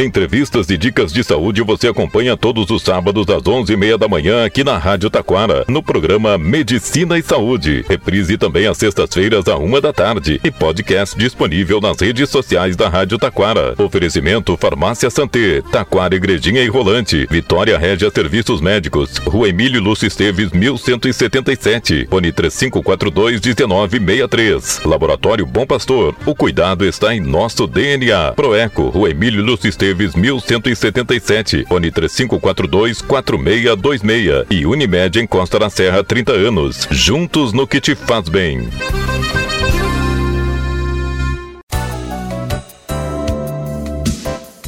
Entrevistas e dicas de saúde você acompanha todos os sábados às 11h30 da manhã aqui na Rádio Taquara, no programa Medicina e Saúde. Reprise também às sextas-feiras à uma da tarde e podcast disponível nas redes sociais da Rádio Taquara. Oferecimento Farmácia Santé, Taquara Igrejinha e Rolante, Vitória Régia Serviços Médicos, Rua Emílio Lúcio Esteves, 1177, Fone 3542 1963. Laboratório Bom Pastor, o cuidado está em nosso DNA. Proeco, Rua Emílio Lúcio Esteves, 1177, Fone 3542 4626 e Unimed em Costa da Serra 30 anos. Juntos no que te faz bem.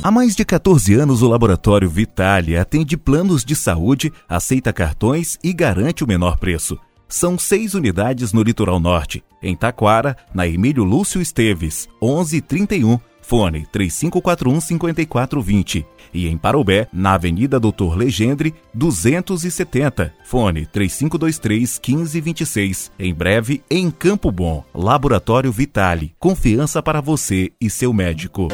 Há mais de 14 anos, o Laboratório Vitale atende planos de saúde, aceita cartões e garante o menor preço. São seis unidades no litoral norte, em Taquara, na Emílio Lúcio Esteves, 1131, fone 3541-5420. E em Parobé, na Avenida Doutor Legendre, 270, fone 3523-1526. Em breve, em Campo Bom, Laboratório Vitale. Confiança para você e seu médico.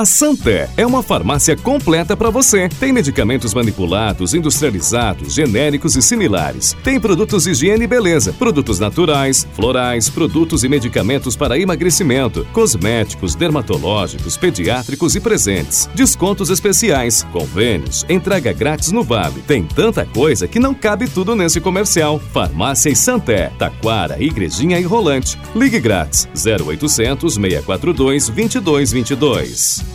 A Santé é uma farmácia completa para você. Tem medicamentos manipulados, industrializados, genéricos e similares. Tem produtos de higiene e beleza, produtos naturais, florais, produtos e medicamentos para emagrecimento, cosméticos, dermatológicos, pediátricos e presentes. Descontos especiais, convênios, entrega grátis no Vale. Tem tanta coisa que não cabe tudo nesse comercial. Farmácia e Santé, Taquara, Igrejinha e Rolante. Ligue grátis 0800 642 2222.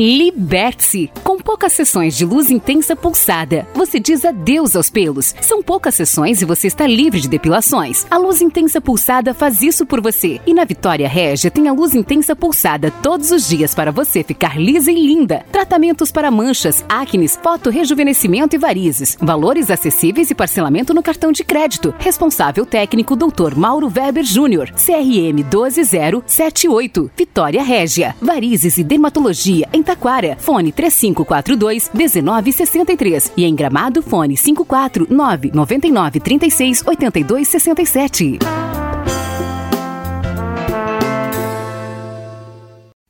Liberte-se! Com poucas sessões de luz intensa pulsada, você diz adeus aos pelos. São poucas sessões e você está livre de depilações. A luz intensa pulsada faz isso por você. E na Vitória Régia tem a luz intensa pulsada todos os dias para você ficar lisa e linda. Tratamentos para manchas, acnes, foto-rejuvenescimento e varizes. Valores acessíveis e parcelamento no cartão de crédito. Responsável técnico Dr. Mauro Weber Júnior. CRM 12078. Vitória Régia. Varizes e dermatologia em Taquara, fone 3542 1963 e em Gramado, fone 549 99 36 82 67.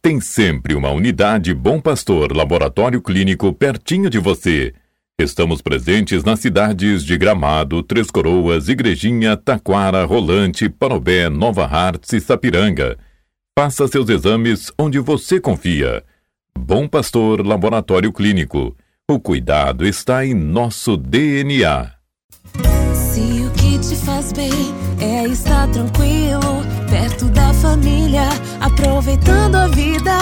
Tem sempre uma unidade Bom Pastor Laboratório Clínico pertinho de você. Estamos presentes nas cidades de Gramado, Três Coroas, Igrejinha, Taquara, Rolante, Parobé, Nova Hartz e Sapiranga. Faça seus exames onde você confia. Bom Pastor Laboratório Clínico. O cuidado está em nosso DNA. Se o que te faz bem é estar tranquilo, perto da família, aproveitando a vida.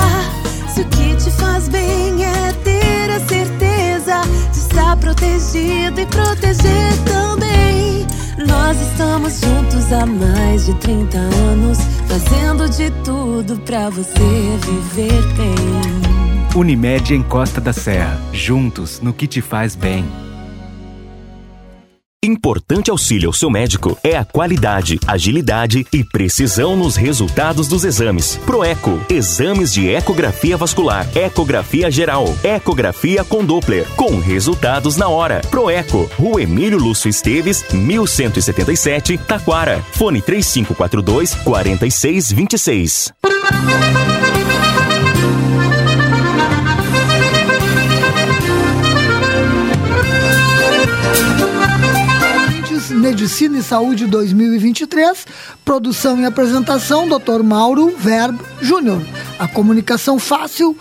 Se o que te faz bem é ter a certeza de estar protegido e proteger também. Nós estamos juntos há mais de 30 anos, fazendo de tudo pra você viver bem. Unimed em Costa da Serra. Juntos no que te faz bem. Importante auxílio ao seu médico é a qualidade, agilidade e precisão nos resultados dos exames. Proeco, exames de ecografia vascular, ecografia geral, ecografia com Doppler, com resultados na hora. Proeco, Rua Emílio Lúcio Esteves, 1177, Taquara. Fone 3542 4626. Medicina e Saúde 2023, produção e apresentação, Dr. Mauro Verbo Júnior. A comunicação fácil,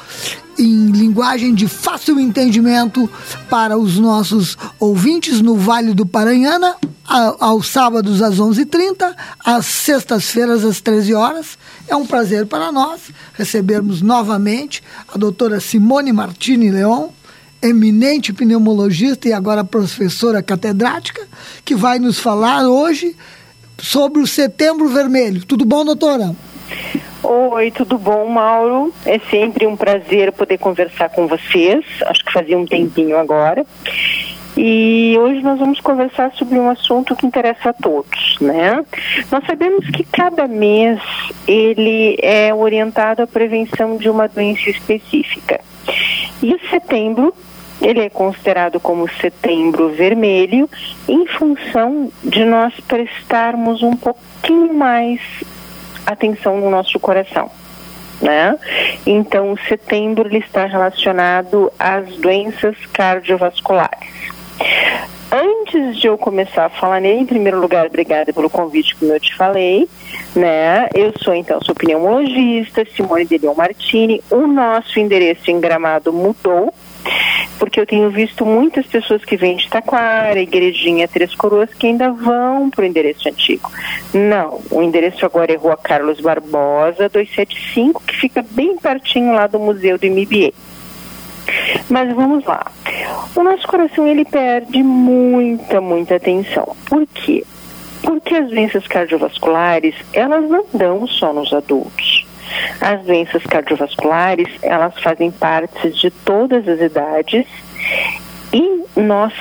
em linguagem de fácil entendimento para os nossos ouvintes no Vale do Paranhana, aos sábados às 11h30, às sextas-feiras às 13 horas. É um prazer para nós recebermos novamente a doutora Simone Martini Leon, eminente pneumologista e agora professora catedrática, que vai nos falar hoje sobre o Setembro Vermelho. Tudo bom, doutora? Oi, tudo bom, Mauro? É sempre um prazer poder conversar com vocês. Acho que fazia um tempinho agora. E hoje nós vamos conversar sobre um assunto que interessa a todos, né? Nós sabemos que cada mês ele é orientado à prevenção de uma doença específica. E setembro ele é considerado como setembro vermelho em função de nós prestarmos um pouquinho mais atenção no nosso coração. Né? Então, setembro ele está relacionado às doenças cardiovasculares. Antes de eu começar a falar nele, em primeiro lugar, obrigada pelo convite, como eu te falei, né? Eu sou então sou pneumologista, Simone de Leon Martini. O nosso endereço em Gramado mudou, porque eu tenho visto muitas pessoas que vêm de Taquara, Igrejinha, Três Coroas, que ainda vão para o endereço antigo. Não, o endereço agora é Rua Carlos Barbosa, 275, que fica bem pertinho lá do Museu do MBA. Mas vamos lá. O nosso coração ele perde muita, muita atenção. Por quê? Porque as doenças cardiovasculares, elas não dão só nos adultos. As doenças cardiovasculares, elas fazem parte de todas as idades e nós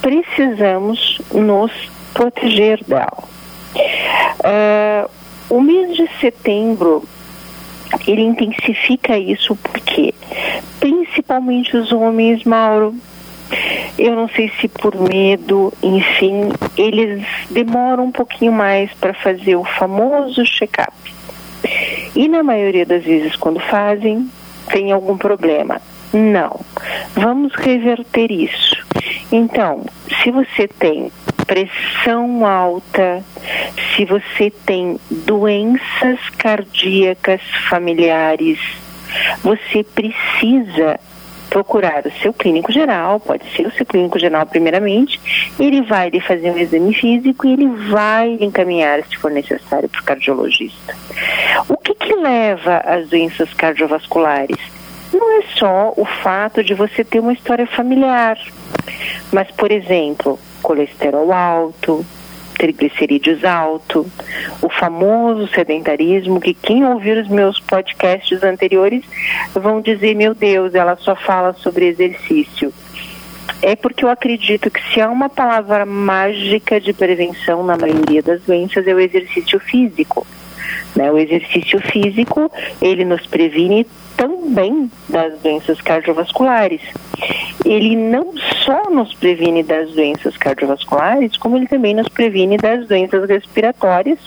precisamos nos proteger dela. Uh, o mês de setembro ele intensifica isso porque, principalmente os homens, Mauro, eu não sei se por medo, enfim, eles demoram um pouquinho mais para fazer o famoso check-up. E na maioria das vezes, quando fazem, tem algum problema. Não. Vamos reverter isso. Então, se você tem pressão alta, se você tem doenças cardíacas familiares, você precisa procurar o seu clínico geral, pode ser o seu clínico geral primeiramente, ele vai lhe fazer um exame físico e ele vai encaminhar, se for necessário, para o cardiologista. O que, que leva às doenças cardiovasculares? Não é só o fato de você ter uma história familiar, mas, por exemplo, colesterol alto, triglicerídeos alto, o famoso sedentarismo, que quem ouvir os meus podcasts anteriores vão dizer, meu Deus, ela só fala sobre exercício. É porque eu acredito que se há uma palavra mágica de prevenção na maioria das doenças é o exercício físico. Né? O exercício físico, ele nos previne também das doenças cardiovasculares. Ele não só nos previne das doenças cardiovasculares, como ele também nos previne das doenças respiratórias,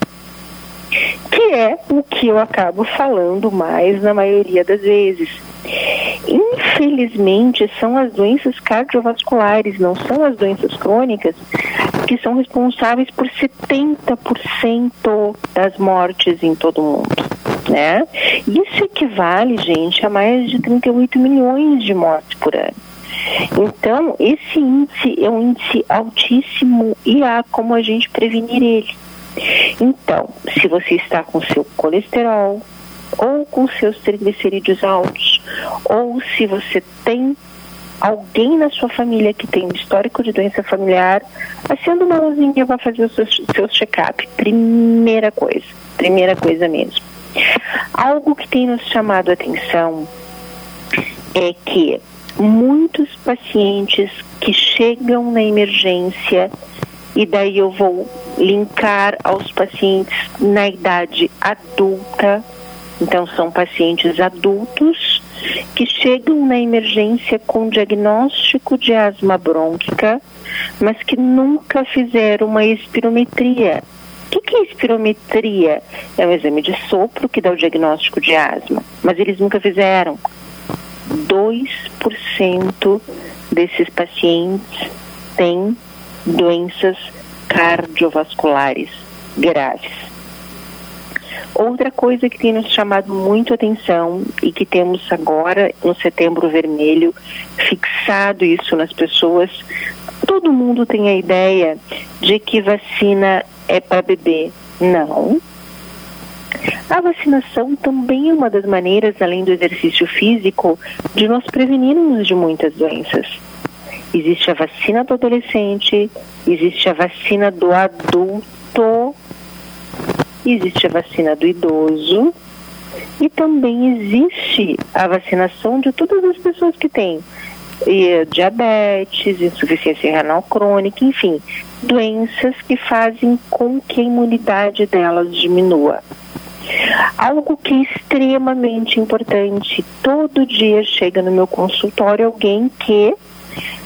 que é o que eu acabo falando mais na maioria das vezes. Infelizmente, são as doenças cardiovasculares, não são as doenças crônicas, que são responsáveis por 70% das mortes em todo o mundo. Né? Isso equivale, gente, a mais de 38 milhões de mortes por ano. Então, esse índice é um índice altíssimo e há como a gente prevenir ele. Então, se você está com seu colesterol ou com seus triglicerídeos altos, ou se você tem alguém na sua família que tem um histórico de doença familiar, acenda uma luzinha vai fazer o seu, seu check-up. Primeira coisa, primeira coisa mesmo. Algo que tem nos chamado a atenção é que muitos pacientes que chegam na emergência e daí eu vou linkar aos pacientes na idade adulta. Então são pacientes adultos que chegam na emergência com diagnóstico de asma brônquica, mas que nunca fizeram uma espirometria. O que, que é espirometria? É um exame de sopro que dá o diagnóstico de asma, mas eles nunca fizeram. 2% desses pacientes têm doenças cardiovasculares graves. Outra coisa que tem nos chamado muito atenção e que temos agora no Setembro Vermelho fixado isso nas pessoas, todo mundo tem a ideia de que vacina é para bebê. Não. A vacinação também é uma das maneiras, além do exercício físico, de nós prevenirmos de muitas doenças. Existe a vacina do adolescente, existe a vacina do adulto, existe a vacina do idoso e também existe a vacinação de todas as pessoas que têm e, diabetes, insuficiência renal crônica, enfim, doenças que fazem com que a imunidade delas diminua. Algo que é extremamente importante, todo dia chega no meu consultório alguém que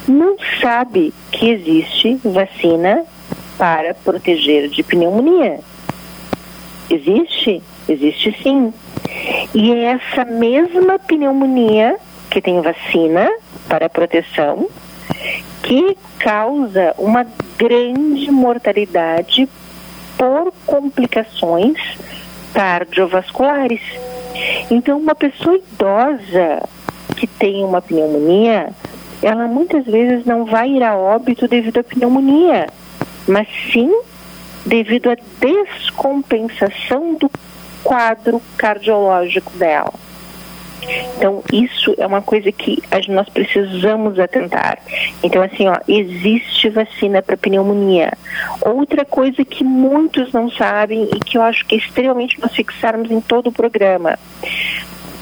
não sabe que existe vacina para proteger de pneumonia. Existe? Existe sim. E é essa mesma pneumonia que tem vacina para proteção que causa uma grande mortalidade por complicações cardiovasculares. Então, uma pessoa idosa que tem uma pneumonia, ela muitas vezes não vai ir a óbito devido à pneumonia, mas sim devido à descompensação do quadro cardiológico dela. Então, isso é uma coisa que nós precisamos atentar. Então, assim, ó, existe vacina para pneumonia. Outra coisa que muitos não sabem e que eu acho que é extremamente nós fixarmos em todo o programa.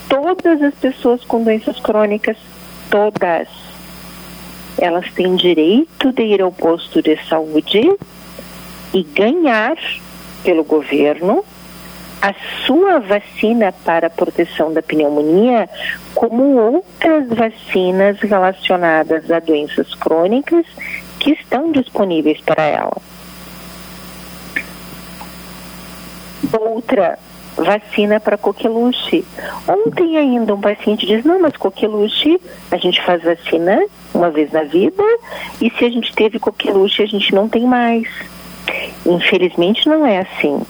Todas as pessoas com doenças crônicas, todas, elas têm direito de ir ao posto de saúde e ganhar pelo governo a sua vacina para a proteção da pneumonia, como outras vacinas relacionadas a doenças crônicas que estão disponíveis para ela. Outra vacina para coqueluche. Ontem ainda um paciente diz, não, mas coqueluche, a gente faz vacina uma vez na vida e se a gente teve coqueluche, a gente não tem mais. Infelizmente não é assim.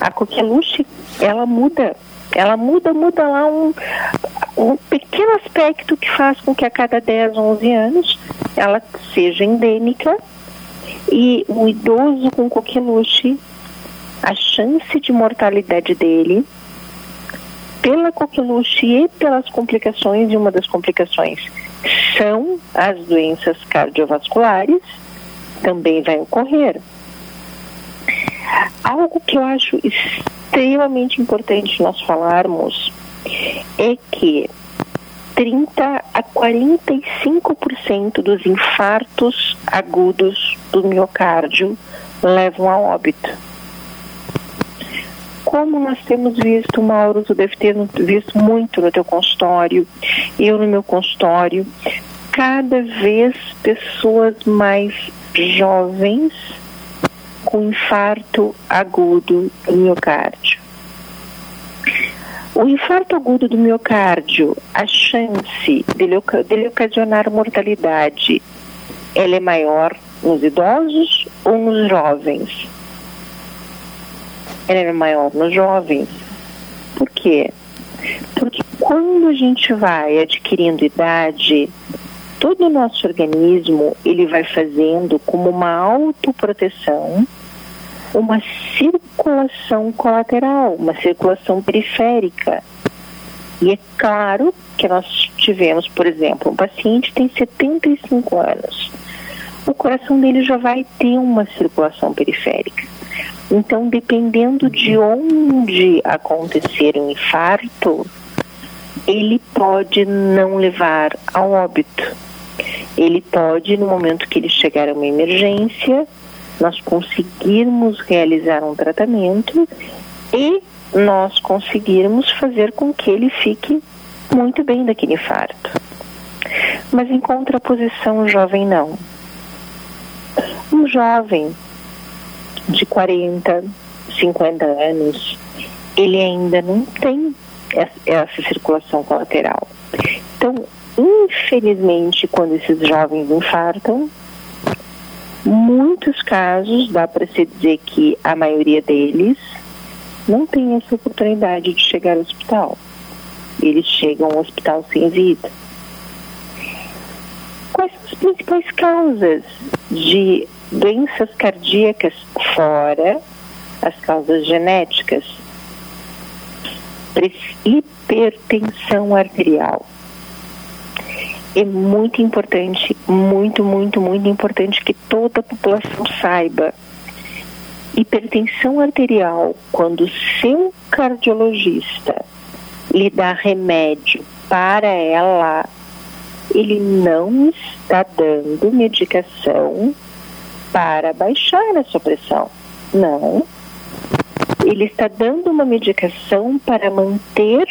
A coqueluche, ela muda, ela muda, muda lá um, um pequeno aspecto que faz com que a cada 10, 11 anos ela seja endêmica e o idoso com coqueluche, a chance de mortalidade dele pela coqueluche e pelas complicações, e uma das complicações são as doenças cardiovasculares, também vai ocorrer. Algo que eu acho extremamente importante nós falarmos é que 30 a 45% dos infartos agudos do miocárdio levam a óbito. Como nós temos visto, Mauro, tu deve ter visto muito no teu consultório, eu no meu consultório, cada vez pessoas mais jovens com infarto agudo do miocárdio. O infarto agudo do miocárdio, a chance dele, dele ocasionar mortalidade, ela é maior nos idosos ou nos jovens? Ela é maior nos jovens. Por quê? Porque quando a gente vai adquirindo idade, todo o nosso organismo ele vai fazendo como uma autoproteção uma circulação colateral, uma circulação periférica. E é claro que nós tivemos, por exemplo, um paciente tem 75 anos. O coração dele já vai ter uma circulação periférica. Então, dependendo de onde acontecer um infarto, ele pode não levar ao óbito. Ele pode, no momento que ele chegar a uma emergência, nós conseguirmos realizar um tratamento e nós conseguirmos fazer com que ele fique muito bem daquele infarto. Mas em contraposição, o jovem não. Um jovem de 40, 50 anos, ele ainda não tem essa circulação colateral. Então, infelizmente, quando esses jovens infartam, muitos casos, dá para se dizer que a maioria deles não tem essa oportunidade de chegar ao hospital. Eles chegam ao hospital sem vida. Quais são as principais causas de doenças cardíacas fora as causas genéticas? Hipertensão arterial é muito importante, muito, muito, muito importante que toda a população saiba. Hipertensão arterial, quando seu cardiologista lhe dá remédio para ela, ele não está dando medicação para baixar a sua pressão. Não. Ele está dando uma medicação para manter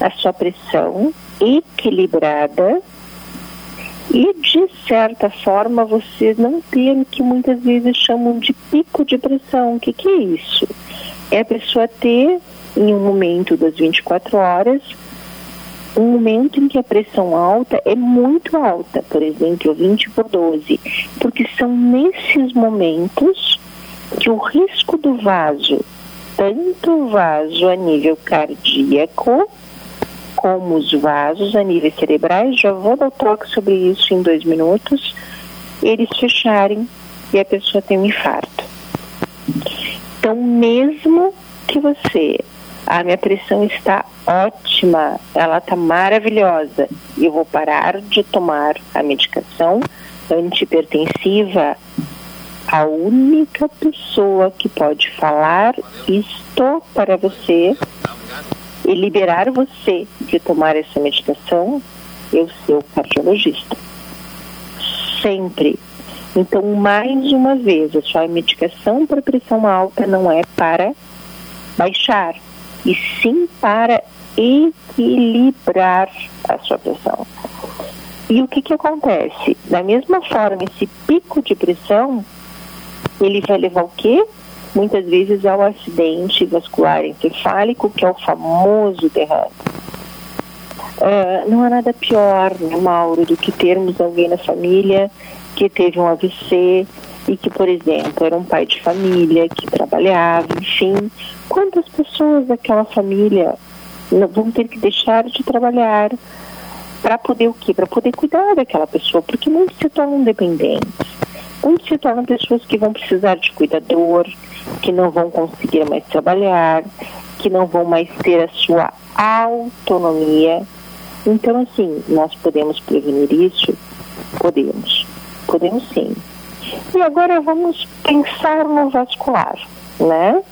a sua pressão equilibrada e de certa forma você não ter o que muitas vezes chamam de pico de pressão. O que, que é isso? É a pessoa ter em um momento das 24 horas, um momento em que a pressão alta é muito alta, por exemplo, 20 por 12, porque são nesses momentos que o risco do vaso, tanto o vaso a nível cardíaco, como os vasos a nível cerebrais, já vou dar toque sobre isso em dois minutos, eles fecharem e a pessoa tem um infarto. Então, mesmo que você, a minha pressão está ótima, ela está maravilhosa, eu vou parar de tomar a medicação antipertensiva, a única pessoa que pode falar isto para você e liberar você de tomar essa medicação é o seu cardiologista. Sempre. Então, mais uma vez, a sua medicação para pressão alta não é para baixar, e sim para equilibrar a sua pressão. E o que, que acontece? Da mesma forma, esse pico de pressão, ele vai levar o quê? Muitas vezes ao acidente vascular encefálico, que é o famoso derrame. Uh, não há nada pior, né, Mauro, do que termos alguém na família que teve um AVC e que, por exemplo, era um pai de família, que trabalhava, enfim. Quantas pessoas daquela família vão ter que deixar de trabalhar para poder o quê? Para poder cuidar daquela pessoa, porque muitos se tornam dependentes. Muitos se tornam pessoas que vão precisar de cuidador, que não vão conseguir mais trabalhar, que não vão mais ter a sua autonomia. Então, assim, nós podemos prevenir isso? Podemos. Podemos sim. E agora vamos pensar no vascular, né?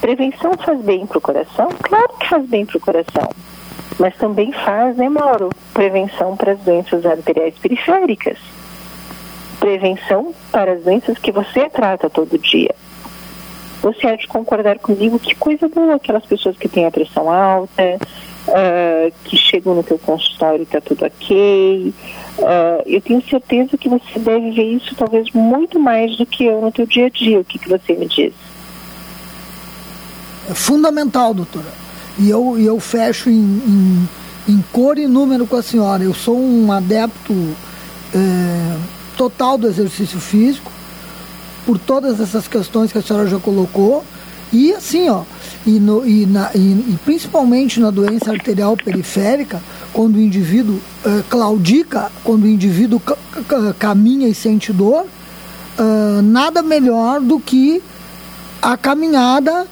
Prevenção faz bem para o coração? Claro que faz bem para o coração. Mas também faz, né, Mauro? Prevenção para as doenças arteriais periféricas. Prevenção para as doenças que você trata todo dia. Você há de concordar comigo que coisa boa aquelas pessoas que têm a pressão alta, uh, que chegam no teu consultório e está tudo ok. Uh, eu tenho certeza que você deve ver isso talvez muito mais do que eu no teu dia a dia. O que, que você me diz? É fundamental, doutora. E eu, eu fecho em, em, em cor e número com a senhora. Eu sou um adepto é, total do exercício físico, por todas essas questões que a senhora já colocou. E assim, ó, e, no, e, na, e, e principalmente na doença arterial periférica, quando o indivíduo uh, claudica, quando o indivíduo caminha e sente dor, uh, nada melhor do que a caminhada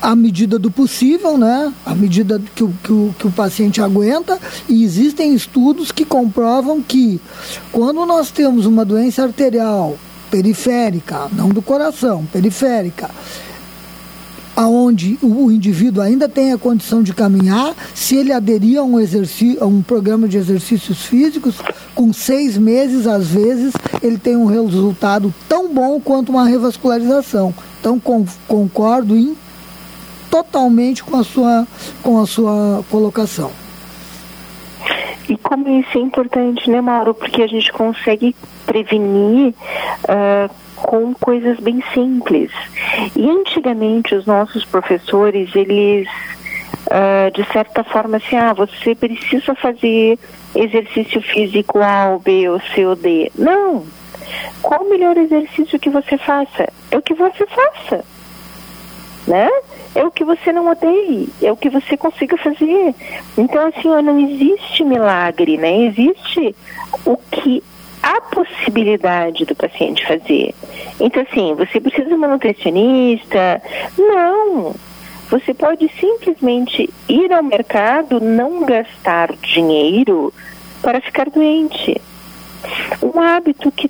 à medida do possível, né? à medida que o, que, o, que o paciente aguenta, e existem estudos que comprovam que quando nós temos uma doença arterial periférica, não do coração, periférica, aonde o indivíduo ainda tem a condição de caminhar, se ele aderir a um, exercício, a um programa de exercícios físicos, com seis meses, às vezes, ele tem um resultado tão bom quanto uma revascularização. Então, com, concordo em, totalmente com a, sua, com a sua colocação. E como isso é importante, né, Mauro? Porque a gente consegue prevenir uh, com coisas bem simples. E antigamente os nossos professores, eles uh, de certa forma assim, ah, você precisa fazer exercício físico A ou B ou C ou D. Não! Qual o melhor exercício que você faça? É o que você faça. Né? É o que você não odeie, é o que você consiga fazer. Então, assim, não existe milagre, né? Existe o que a possibilidade do paciente fazer. Então, assim, você precisa de uma nutricionista? Não. Você pode simplesmente ir ao mercado, não gastar dinheiro para ficar doente. Um hábito que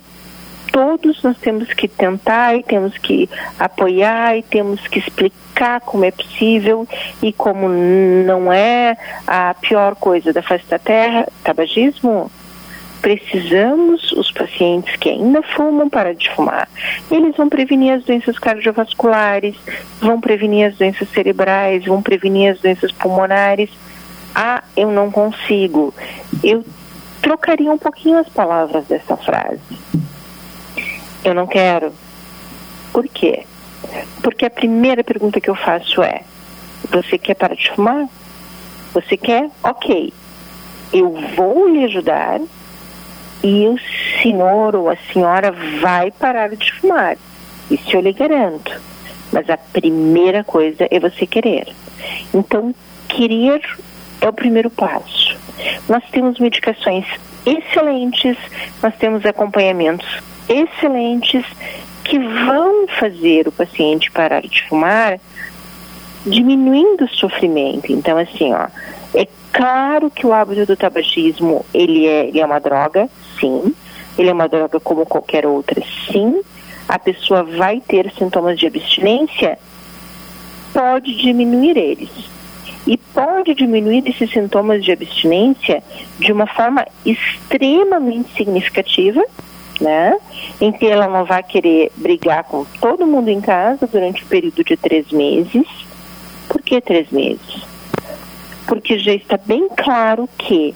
todos nós temos que tentar e temos que apoiar e temos que explicar como é possível e como não é a pior coisa da face da terra, tabagismo, precisamos, os pacientes que ainda fumam, parar de fumar. Eles vão prevenir as doenças cardiovasculares, vão prevenir as doenças cerebrais, vão prevenir as doenças pulmonares. Ah, eu não consigo. Eu trocaria um pouquinho as palavras dessa frase. Eu não quero. Por quê? Porque a primeira pergunta que eu faço é: Você quer parar de fumar? Você quer? Ok. Eu vou lhe ajudar e o senhor ou a senhora vai parar de fumar. Isso eu lhe garanto. Mas a primeira coisa é você querer. Então, querer é o primeiro passo. Nós temos medicações excelentes, nós temos acompanhamentos excelentes que vão fazer o paciente parar de fumar, diminuindo o sofrimento. Então, assim, ó, é claro que o hábito do tabagismo ele é, ele é uma droga, sim. Ele é uma droga como qualquer outra, sim. A pessoa vai ter sintomas de abstinência, pode diminuir eles. E pode diminuir esses sintomas de abstinência de uma forma extremamente significativa, né? Em que ela não vai querer brigar com todo mundo em casa durante o período de três meses. Por que três meses? Porque já está bem claro que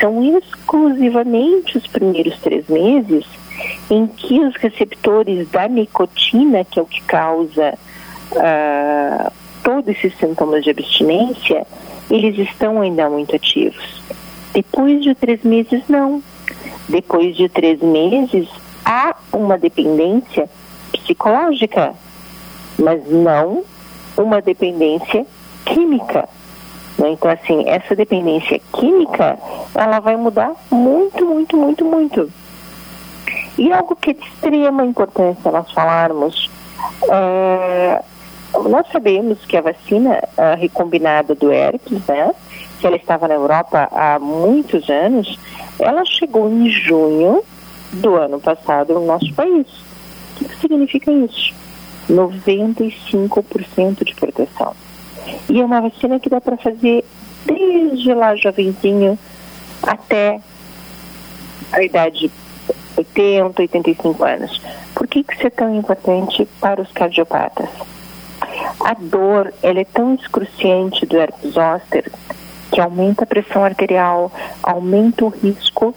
são exclusivamente os primeiros três meses em que os receptores da nicotina, que é o que causa uh, todos esses sintomas de abstinência, eles estão ainda muito ativos. Depois de três meses, não. Depois de três meses, há uma dependência psicológica, mas não uma dependência química. Né? Então, assim, essa dependência química, ela vai mudar muito, muito, muito, muito. E algo que é de extrema importância nós falarmos, é, nós sabemos que a vacina a recombinada do herpes, né, que ela estava na Europa há muitos anos, ela chegou em junho do ano passado no nosso país. O que significa isso? 95% de proteção. E é uma vacina que dá para fazer desde lá jovenzinho até a idade 80, 85 anos. Por que, que isso é tão importante para os cardiopatas? A dor ela é tão excruciante do herpes zoster que aumenta a pressão arterial, aumenta o risco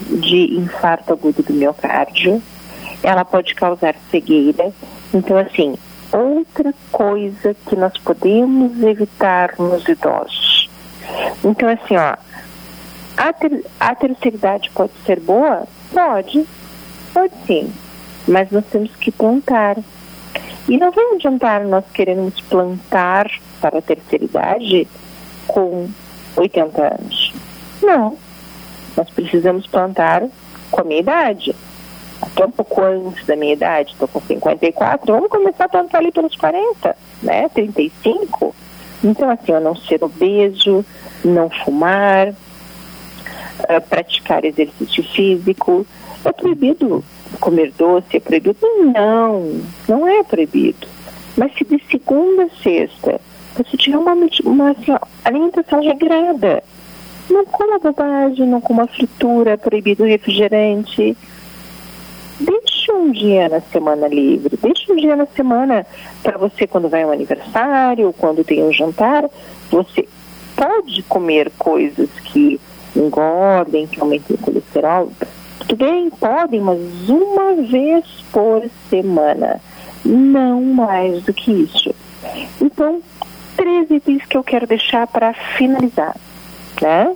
de infarto agudo do miocárdio, ela pode causar cegueira. Então, assim, outra coisa que nós podemos evitar nos idosos. Então, assim, ó, a, ter, a terceira idade pode ser boa? Pode, pode sim, mas nós temos que plantar. E não vai adiantar nós queremos plantar para a terceira idade com 80 anos. Não, nós precisamos plantar com a minha idade até um pouco antes da minha idade, estou com 54, vamos começar a plantar ali pelos 40, né? 35. Então, assim, eu não ser obeso, não fumar, uh, praticar exercício físico. É proibido comer doce? É proibido? Não, não é proibido. Mas se de segunda a sexta você tiver uma, uma assim, alimentação regrada, não coma bobagem, não coma fritura, é proibido refrigerante, Deixe um dia na semana livre, deixe um dia na semana para você quando vai um aniversário, quando tem um jantar, você pode comer coisas que engordem, que aumentem o colesterol. Tudo bem, podem, mas uma vez por semana, não mais do que isso. Então, três itens que eu quero deixar para finalizar, né?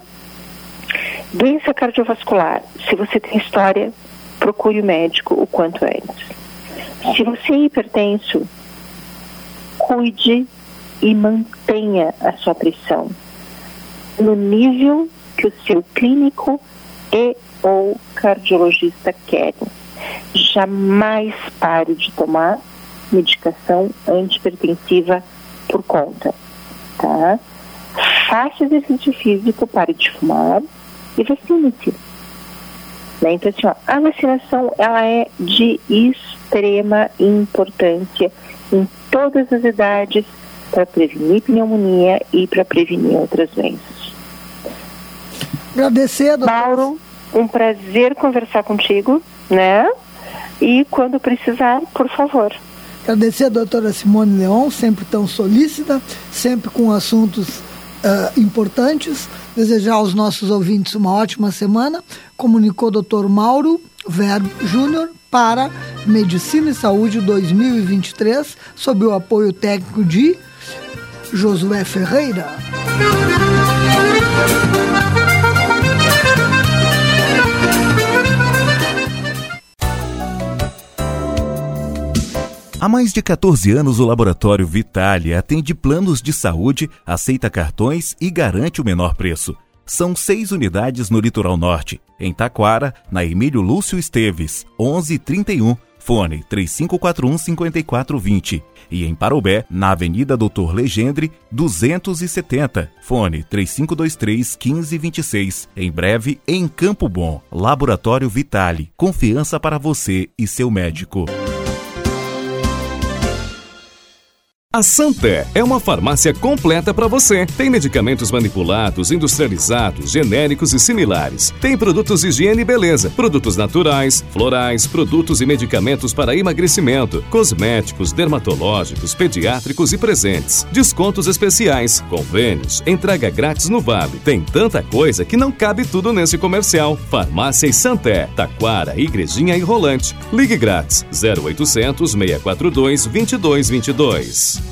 Doença cardiovascular. Se você tem história, procure o médico o quanto antes. Se você é hipertenso, cuide e mantenha a sua pressão no nível que o seu clínico e ou cardiologista querem. Jamais pare de tomar medicação antipertensiva por conta, tá? Faça exercício físico, pare de fumar e vacine-se. Né? Então, assim, ó, a vacinação ela é de extrema importância em todas as idades para prevenir pneumonia e para prevenir outras doenças. Agradecer, doutor. Mauro, um prazer conversar contigo, né? E quando precisar, por favor. Agradecer a doutora Simone Leon, sempre tão solícita, sempre com assuntos uh, importantes. Desejar aos nossos ouvintes uma ótima semana. Comunicou o doutor Mauro Verbo Júnior para Medicina e Saúde 2023, sob o apoio técnico de Josué Ferreira. Há mais de 14 anos, o Laboratório Vitale atende planos de saúde, aceita cartões e garante o menor preço. São seis unidades no litoral norte, em Taquara, na Emílio Lúcio Esteves, 1131, fone 3541-5420. E em Parobé, na Avenida Doutor Legendre, 270, fone 3523-1526. Em breve, em Campo Bom, Laboratório Vitale. Confiança para você e seu médico. A Santé é uma farmácia completa para você. Tem medicamentos manipulados, industrializados, genéricos e similares. Tem produtos de higiene e beleza, produtos naturais, florais, produtos e medicamentos para emagrecimento, cosméticos, dermatológicos, pediátricos e presentes. Descontos especiais, convênios, entrega grátis no Vale. Tem tanta coisa que não cabe tudo nesse comercial. Farmácia e Santé, Taquara, Igrejinha e Rolante. Ligue grátis 0800 642 2222.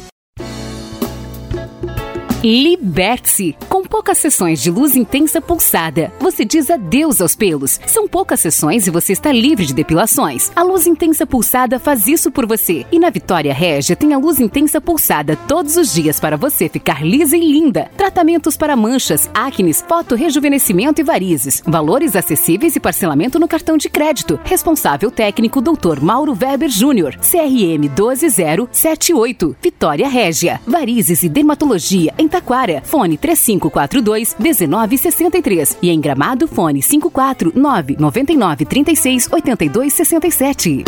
Liberte-se! Com poucas sessões de luz intensa pulsada, você diz adeus aos pelos. São poucas sessões e você está livre de depilações. A luz intensa pulsada faz isso por você. E na Vitória Régia tem a luz intensa pulsada todos os dias para você ficar lisa e linda. Tratamentos para manchas, acnes, fotorrejuvenescimento e varizes. Valores acessíveis e parcelamento no cartão de crédito. Responsável técnico Dr. Mauro Weber Júnior. CRM 12078. Vitória Régia. Varizes e dermatologia em Taquara. Fone 3542 1963 e em Gramado fone 549 99 36 82 67.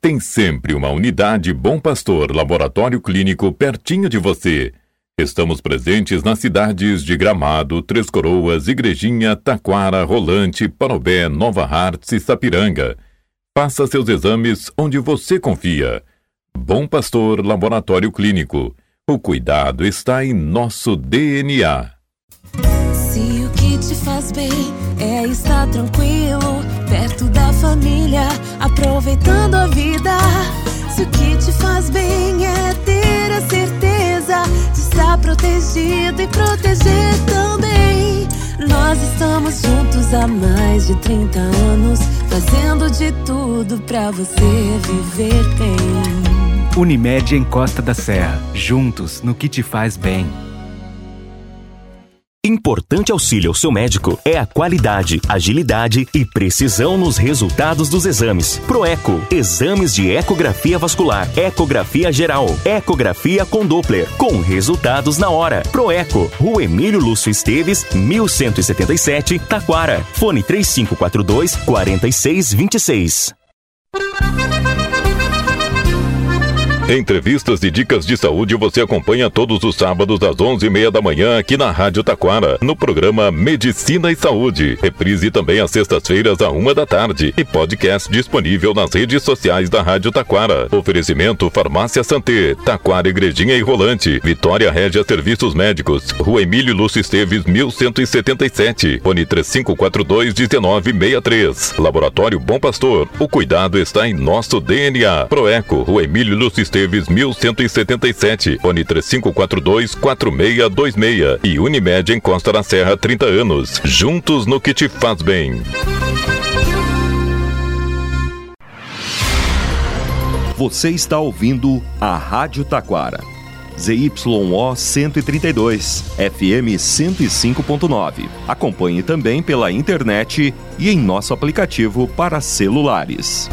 Tem sempre uma unidade Bom Pastor Laboratório Clínico pertinho de você. Estamos presentes nas cidades de Gramado, Três Coroas, Igrejinha, Taquara, Rolante, Parobé, Nova Hartz e Sapiranga. Faça seus exames onde você confia. Bom Pastor Laboratório Clínico. O cuidado está em nosso DNA. Se o que te faz bem é estar tranquilo, perto da família, aproveitando a vida. Se o que te faz bem é ter a certeza de estar protegido e proteger também. Nós estamos juntos há mais de 30 anos, fazendo de tudo pra você viver bem. Unimed em Costa da Serra, juntos no que te faz bem. Importante auxílio ao seu médico é a qualidade, agilidade e precisão nos resultados dos exames. Proeco, exames de ecografia vascular, ecografia geral, ecografia com Doppler, com resultados na hora. Proeco, Rua Emílio Lúcio Esteves, 1177, Taquara. Fone 3542 4626. Entrevistas e dicas de saúde você acompanha todos os sábados às 11h30 da manhã aqui na Rádio Taquara, no programa Medicina e Saúde. Reprise também às sextas-feiras à uma da tarde e podcast disponível nas redes sociais da Rádio Taquara. Oferecimento Farmácia Santé, Taquara Igrejinha e Rolante, Vitória Régia Serviços Médicos, Rua Emílio Lúcio Esteves, 1177, Fone 3542 1963. Laboratório Bom Pastor, o cuidado está em nosso DNA. Proeco, Rua Emílio Lúcio Esteves, 1177, fone 3542 4626 e Unimed em Costa da Serra 30 anos. Juntos no que te faz bem. Você está ouvindo a Rádio Taquara. ZYO 132, FM 105.9. Acompanhe também pela internet e em nosso aplicativo para celulares.